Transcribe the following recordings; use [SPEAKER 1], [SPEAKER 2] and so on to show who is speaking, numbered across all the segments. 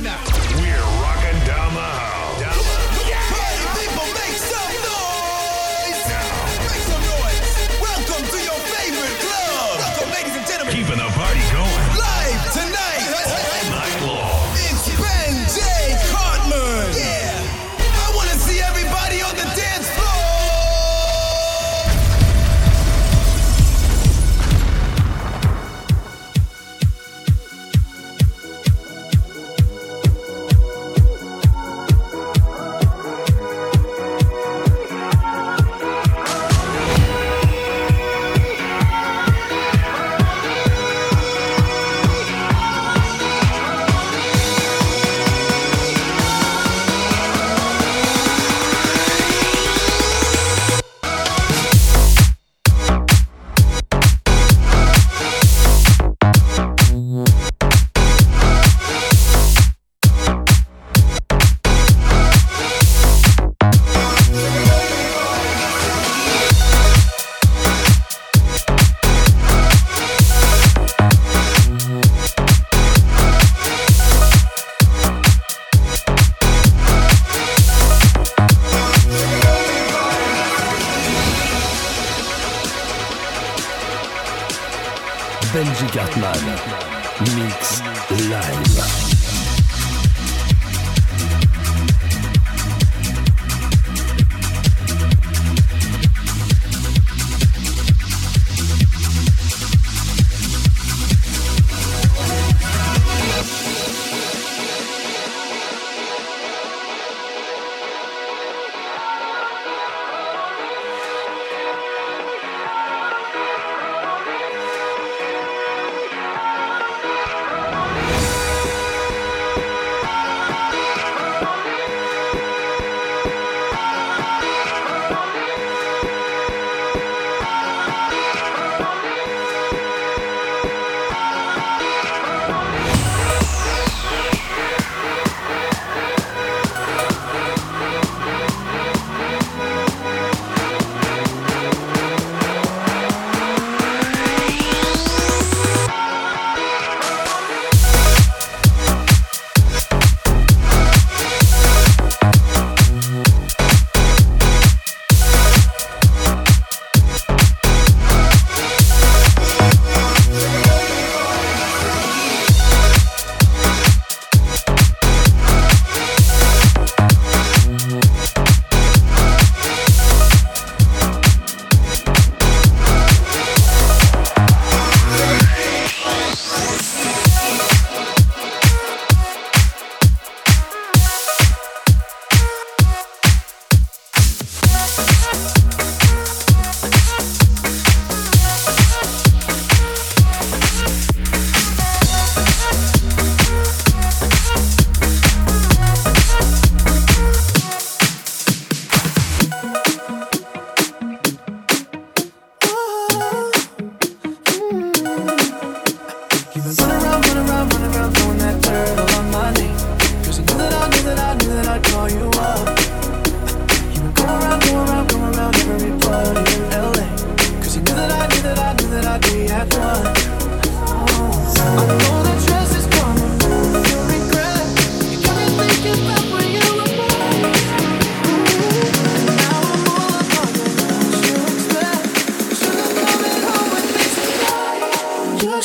[SPEAKER 1] now.
[SPEAKER 2] We're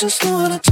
[SPEAKER 3] just
[SPEAKER 1] wanna.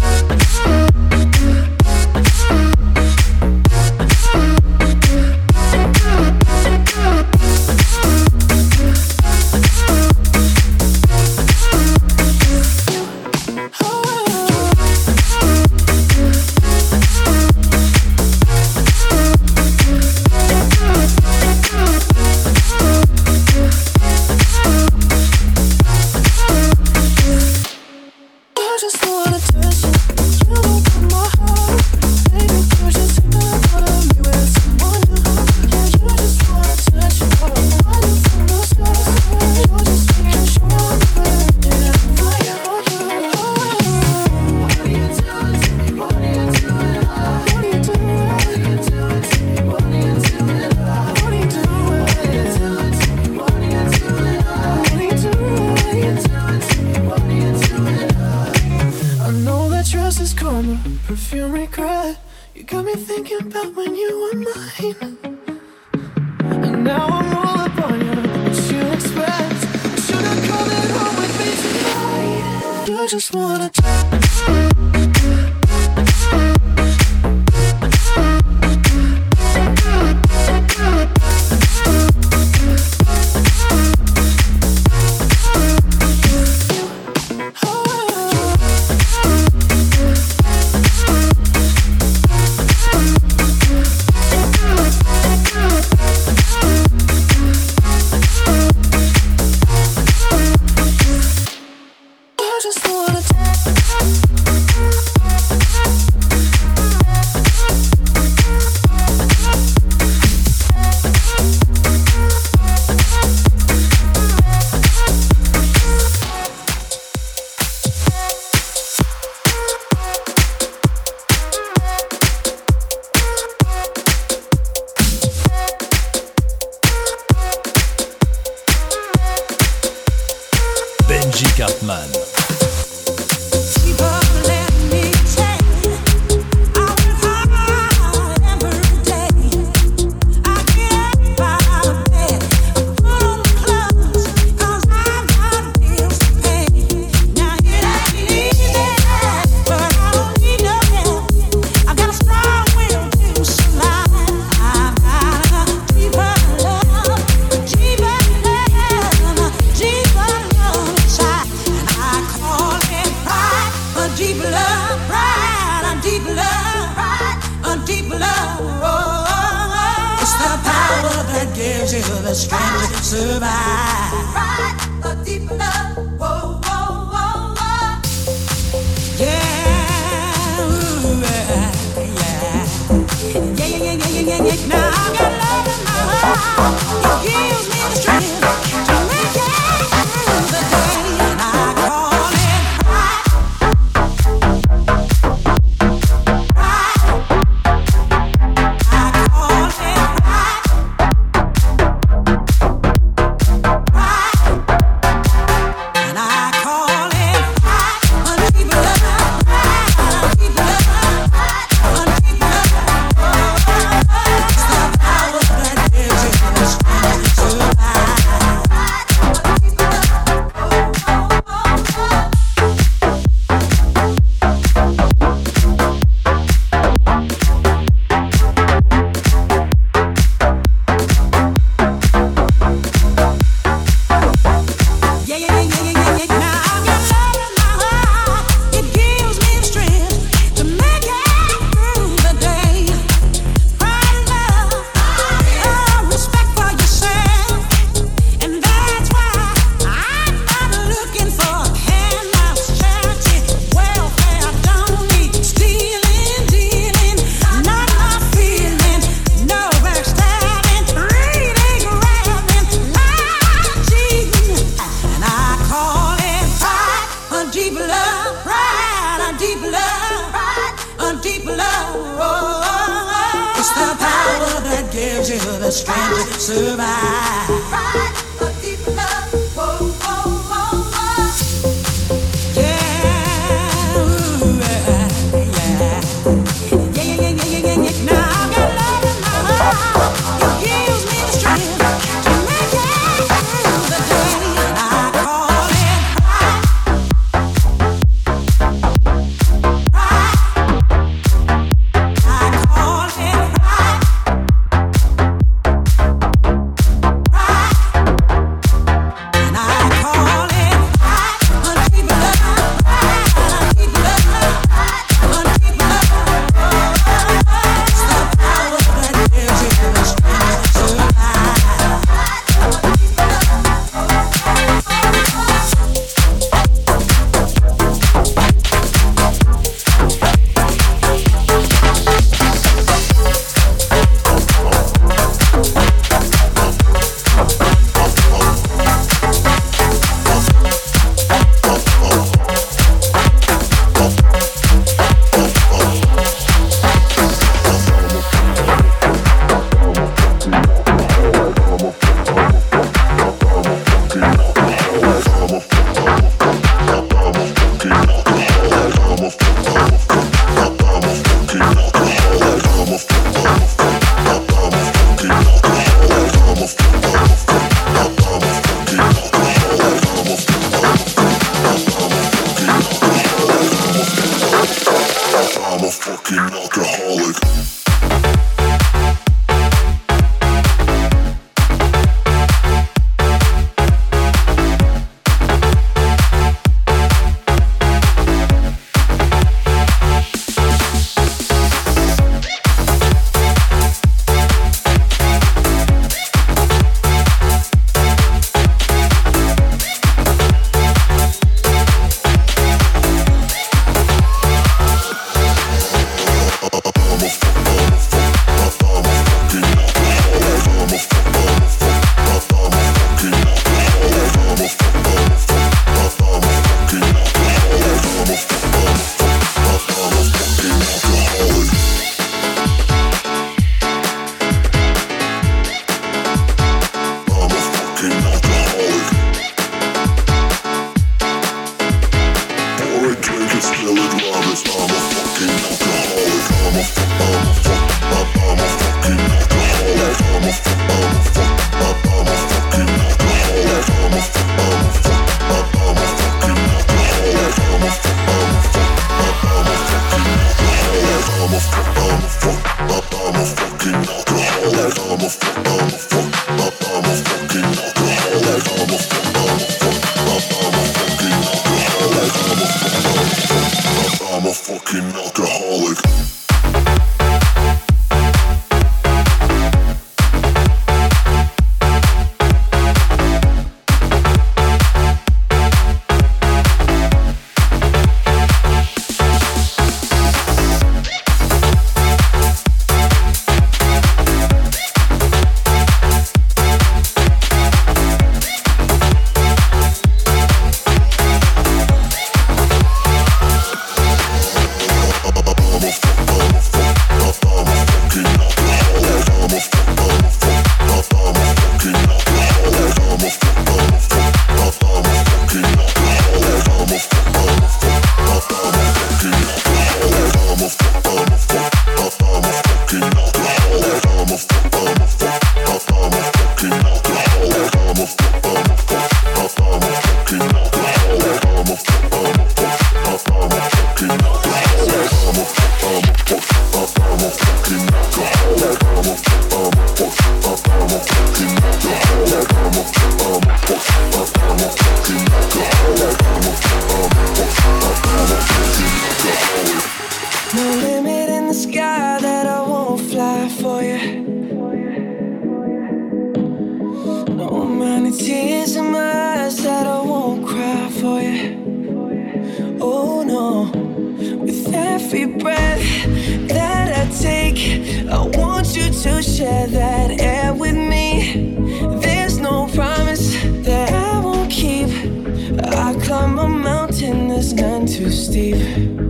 [SPEAKER 1] Both of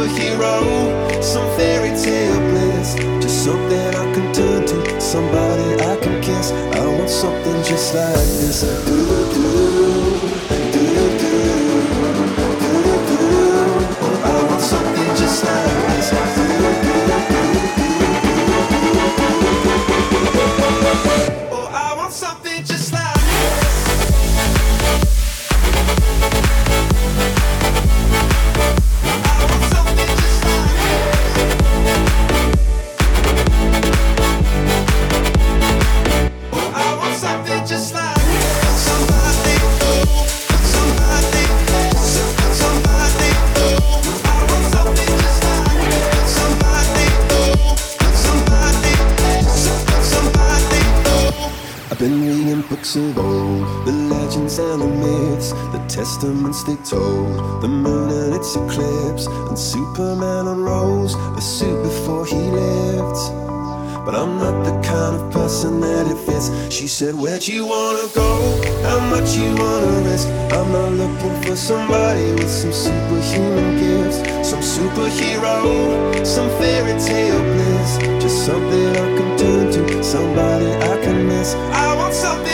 [SPEAKER 4] superhero, some fairy tale bliss. Just something I can turn to, somebody I can kiss. I want something just like this. Superman unrolls a suit before he lived. But I'm not the kind of person that it fits. She said, Where'd you wanna go? How much you wanna risk? I'm not looking for somebody with some superhuman gifts, some superhero, some fairy tale bliss. Just something I can turn to, somebody I can miss. I want something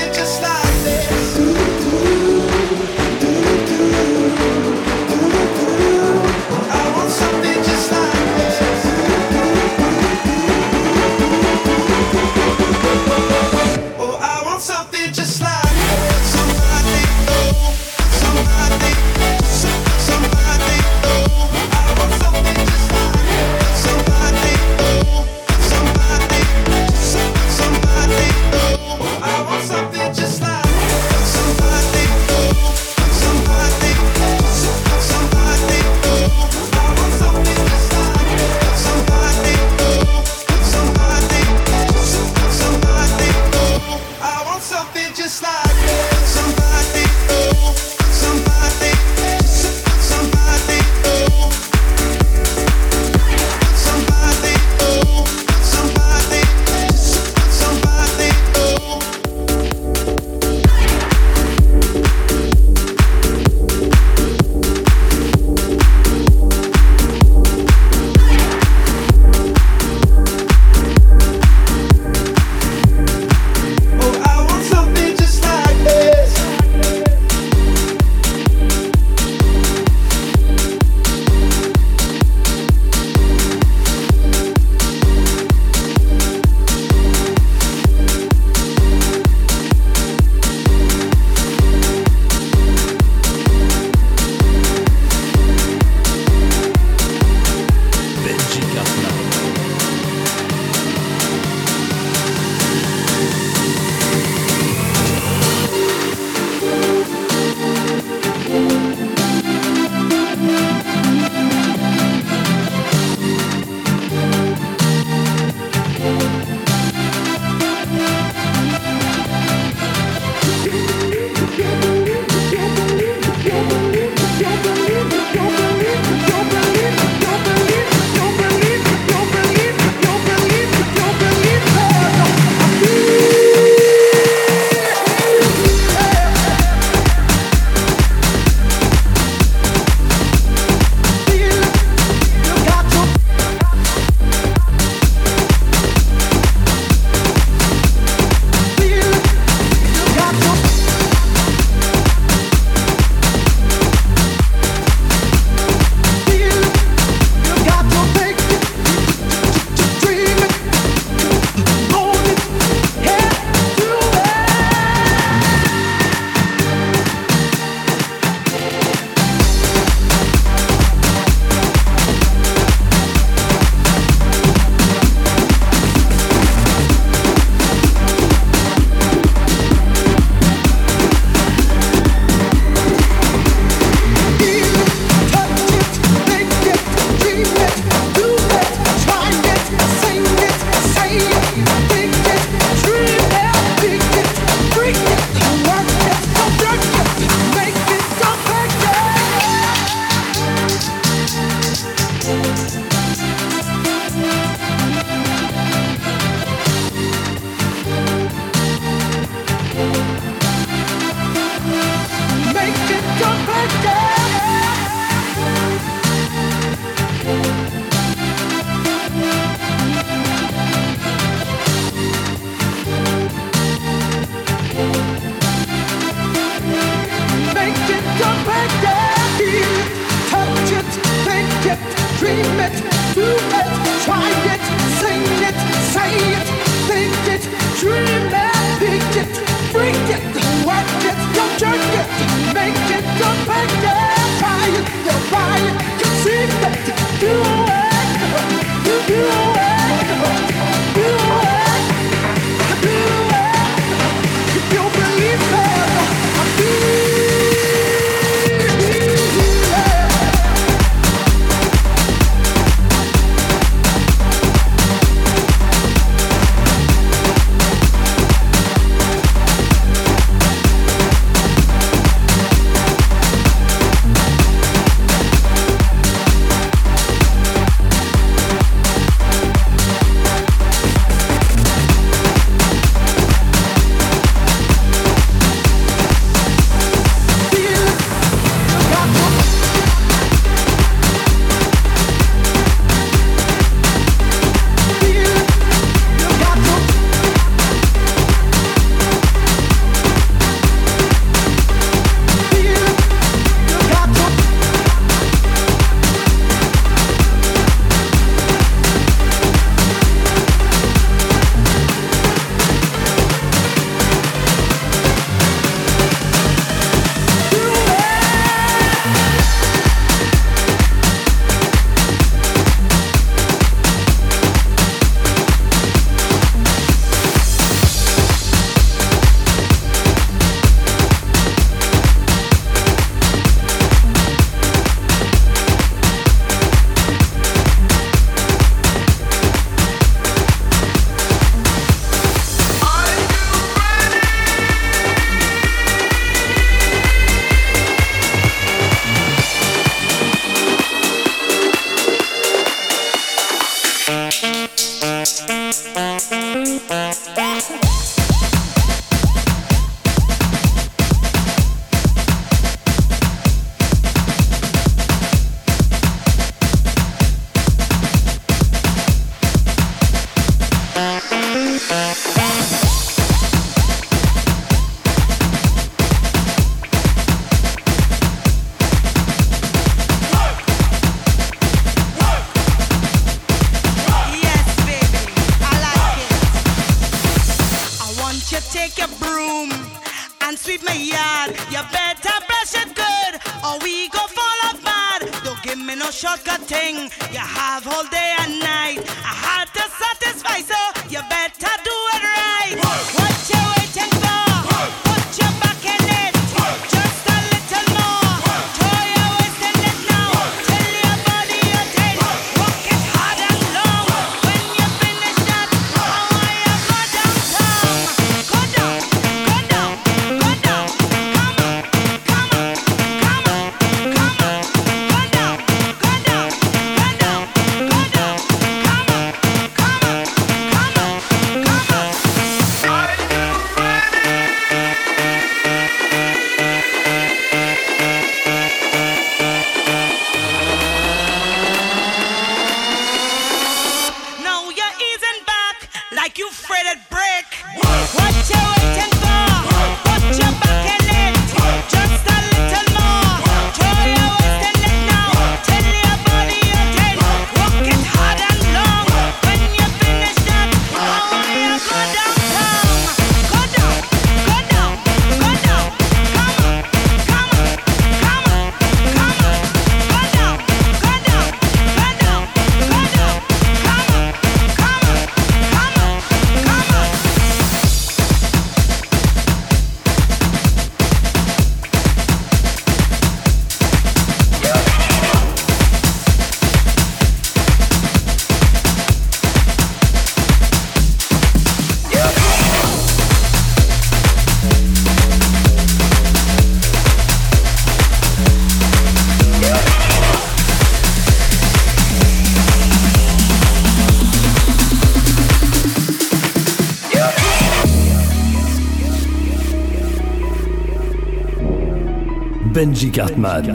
[SPEAKER 3] Benji Cartman.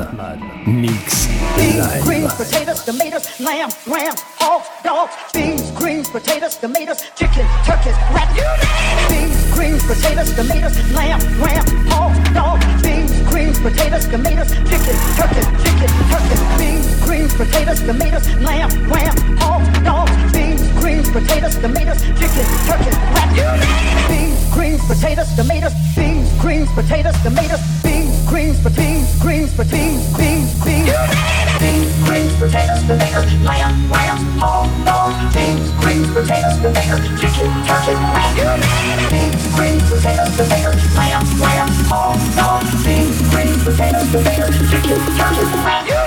[SPEAKER 3] Mix
[SPEAKER 5] Beans, greens, potatoes, tomatoes, lamb, ram, hogs, dogs. Beans, greens, potatoes, tomatoes, chicken, turkeys, rat. Beans, greens, potatoes, tomatoes, lamb, ram, hogs, dogs. Beans, greens, potatoes, tomatoes, chicken, turkeys, chicken, turkeys. Beans, greens, potatoes, tomatoes, lamb, ram, hogs, dogs. Beans, greens, potatoes, tomatoes, chicken, turkeys, rat. Beans, greens, potatoes, tomatoes, beans, greens, potatoes, tomatoes, beans, greens, beans, greens, beans, beans, beans. Beans, greens, potatoes, tomatoes, lamb, lamb, hog, dog. Beans, greens, potatoes, tomatoes, chicken, turkey, rat. Beans, greens, potatoes, tomatoes, lamb, lamb, hog, dog. Beans, greens, potatoes, tomatoes, chicken, turkey, rat.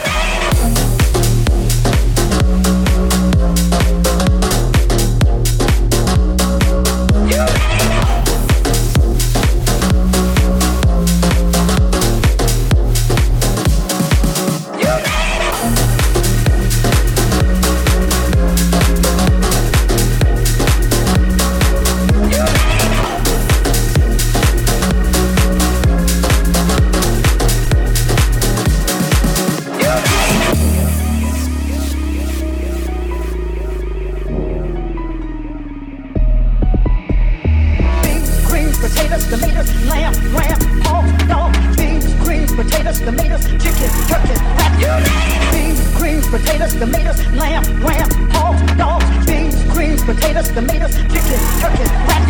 [SPEAKER 5] Potatoes, tomatoes, lamb, ram, hog, dog. Beans, greens, potatoes, tomatoes, chicken, turkey, rat.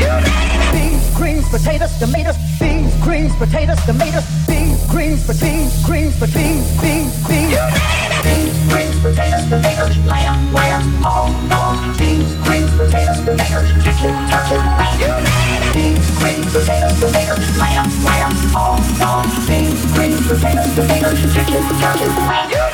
[SPEAKER 5] Beans, greens, potatoes, tomatoes, beans, greens, potatoes, tomatoes, beans, greens, beans, greens, beans, beans, beans. Beans, greens, potatoes, tomatoes, lamb, ram, hog, dog. Beans, greens, potatoes, tomatoes, chicken, turkey, rat. Beans, greens, potatoes, tomatoes, lamb, lamb, hog, dog. Beans, greens, potatoes, tomatoes, chicken, turkey, rat.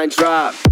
[SPEAKER 6] Baseline drop.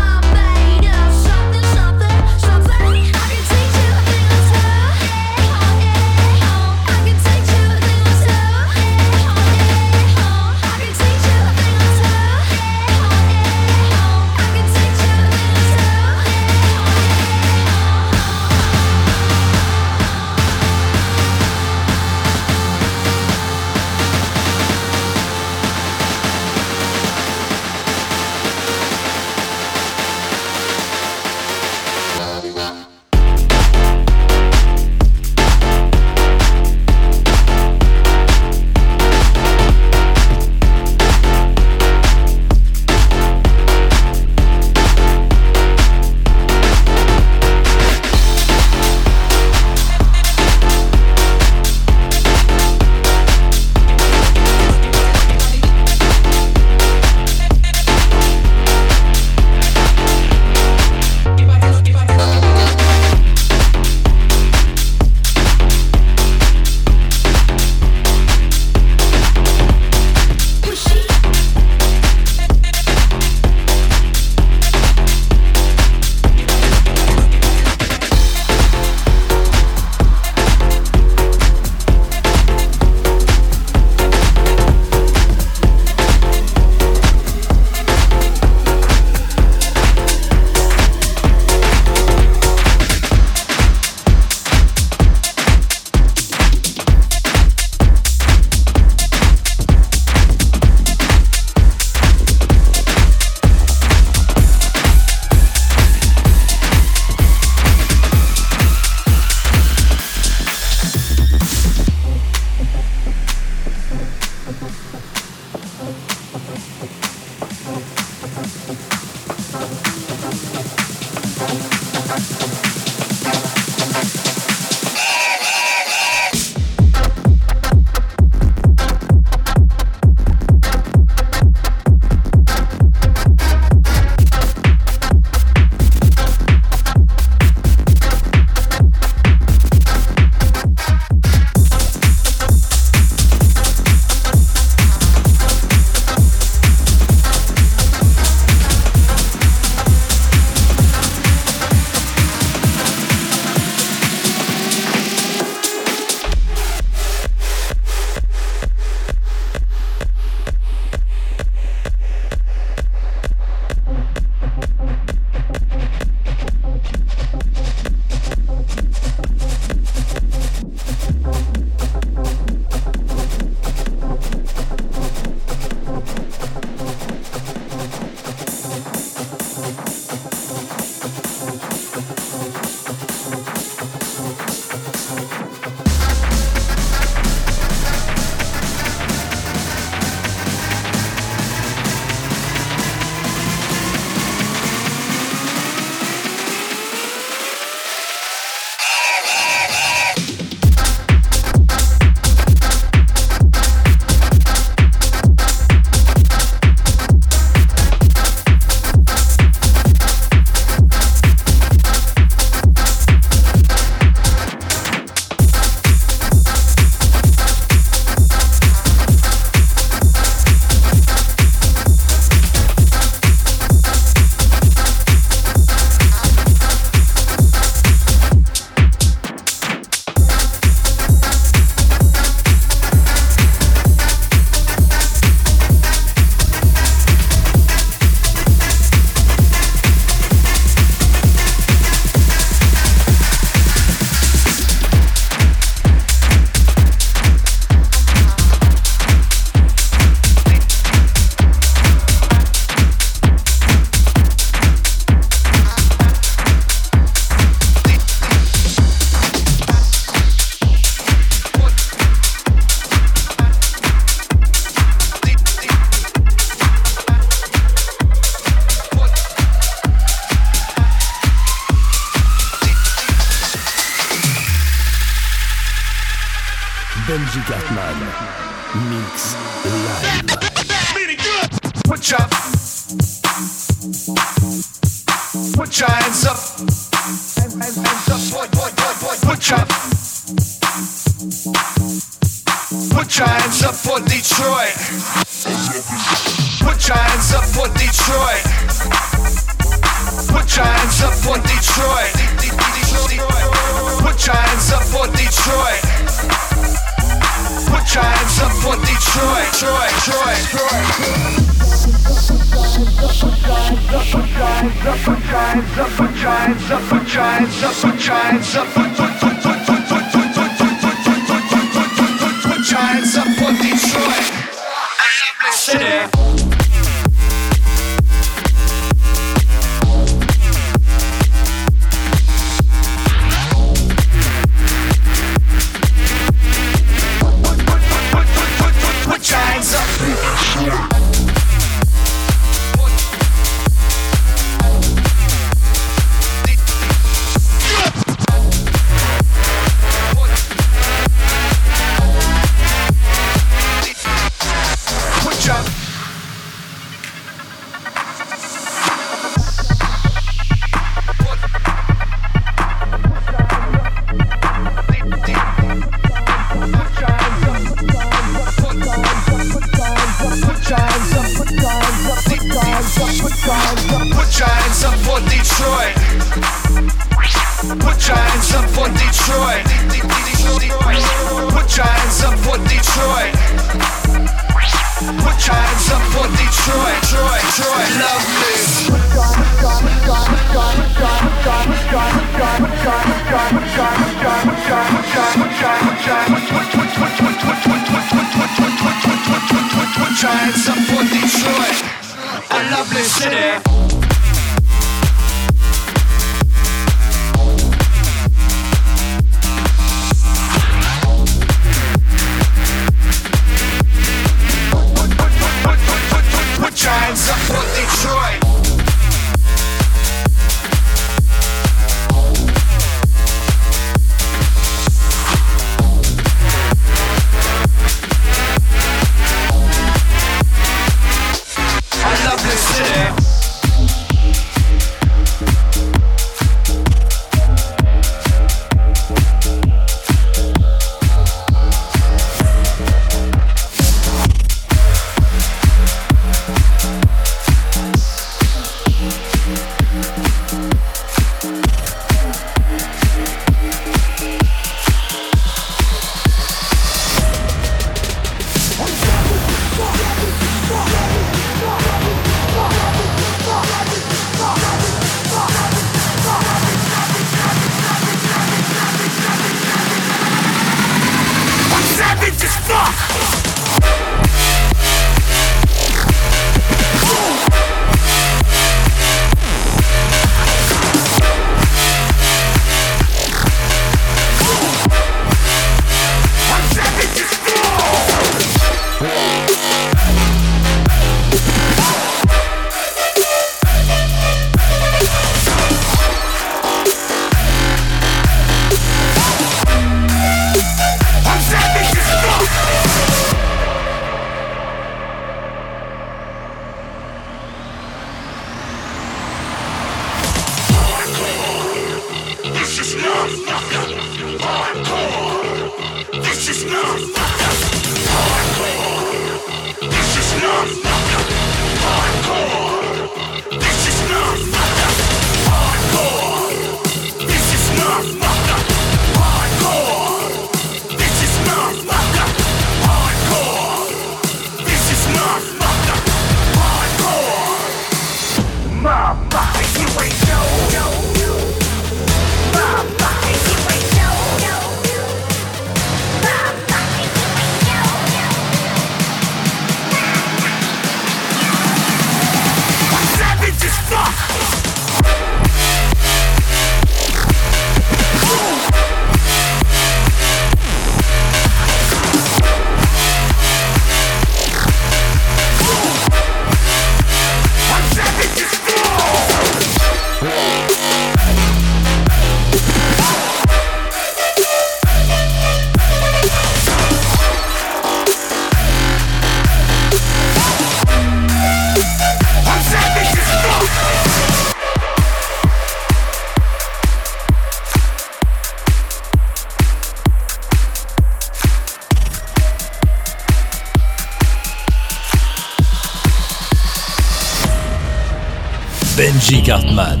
[SPEAKER 3] Benji Cartman.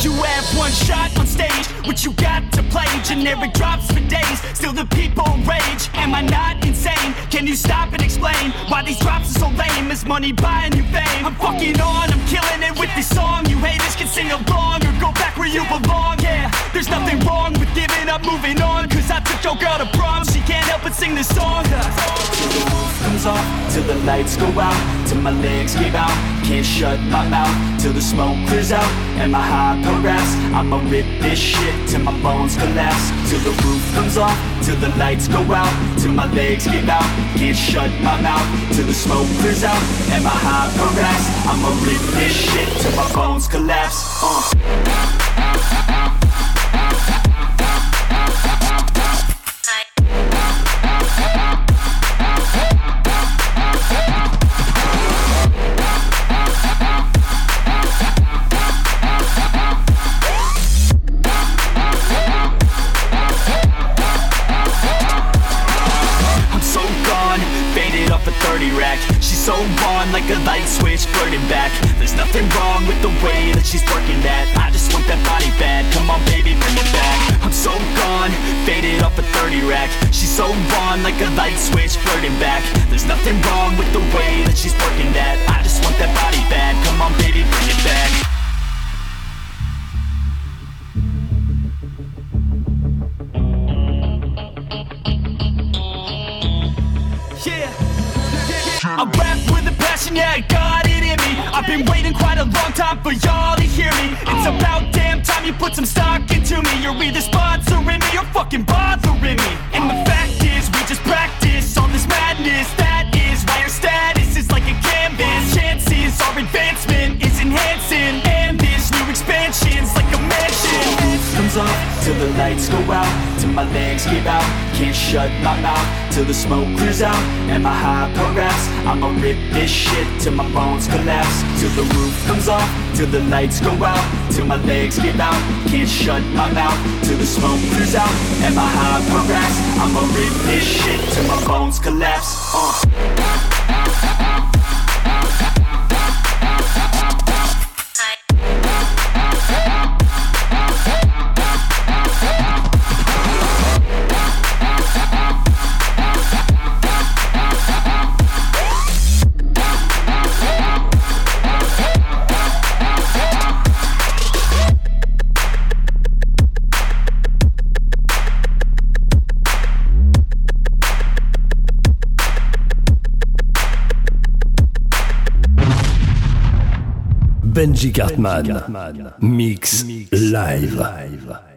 [SPEAKER 7] You have one shot on stage, what you got to play? Generic drops for days, still the people rage. Am I not insane? Can you stop and explain why these drops are so lame? Is money buying you fame? I'm fucking on, I'm killing it with this song. You haters can sing along or go back where you belong. Yeah, there's nothing wrong with giving up, moving girl to prom, she can't help but sing this song. Till the roof comes off, till the lights go out, till my legs give out. Can't shut my mouth till the smoke clears out and my high progress. I'ma rip this shit till my bones collapse. Till the roof comes off, till the lights go out, till my legs give out. Can't shut my mouth till the smoke clears out and my high progress. I'ma rip this shit till my bones collapse. Uh. Nothing wrong with the way that she's working that. I just want that body bad. Come on, baby, bring it back. I'm so gone, faded off a 30 rack. She's so on like a light switch, flirting back. There's nothing wrong with the way that she's working that. I just want that body bad. Come on, baby, bring it back. Yeah. I rap with a passion, yeah, I got it in me. I've been waiting quite a long time for y'all to hear me. It's about damn time you put some stock into me. You're either sponsoring me or fucking bothering me. And the fact is, we just practice on this madness. That is why your status is like a canvas. Chances our advancement is enhancing. And this new expansion's like. Comes off till the lights go out, till my legs give out. Can't shut my mouth till the smoke clears out and my high progress. I'ma rip this shit till my bones collapse. Till the roof comes off, till the lights go out, till my legs give out. Can't shut my mouth till the smoke clears out and my high progress. I'ma rip this shit till my bones collapse. Uh.
[SPEAKER 3] Benji Cartman. Mix live.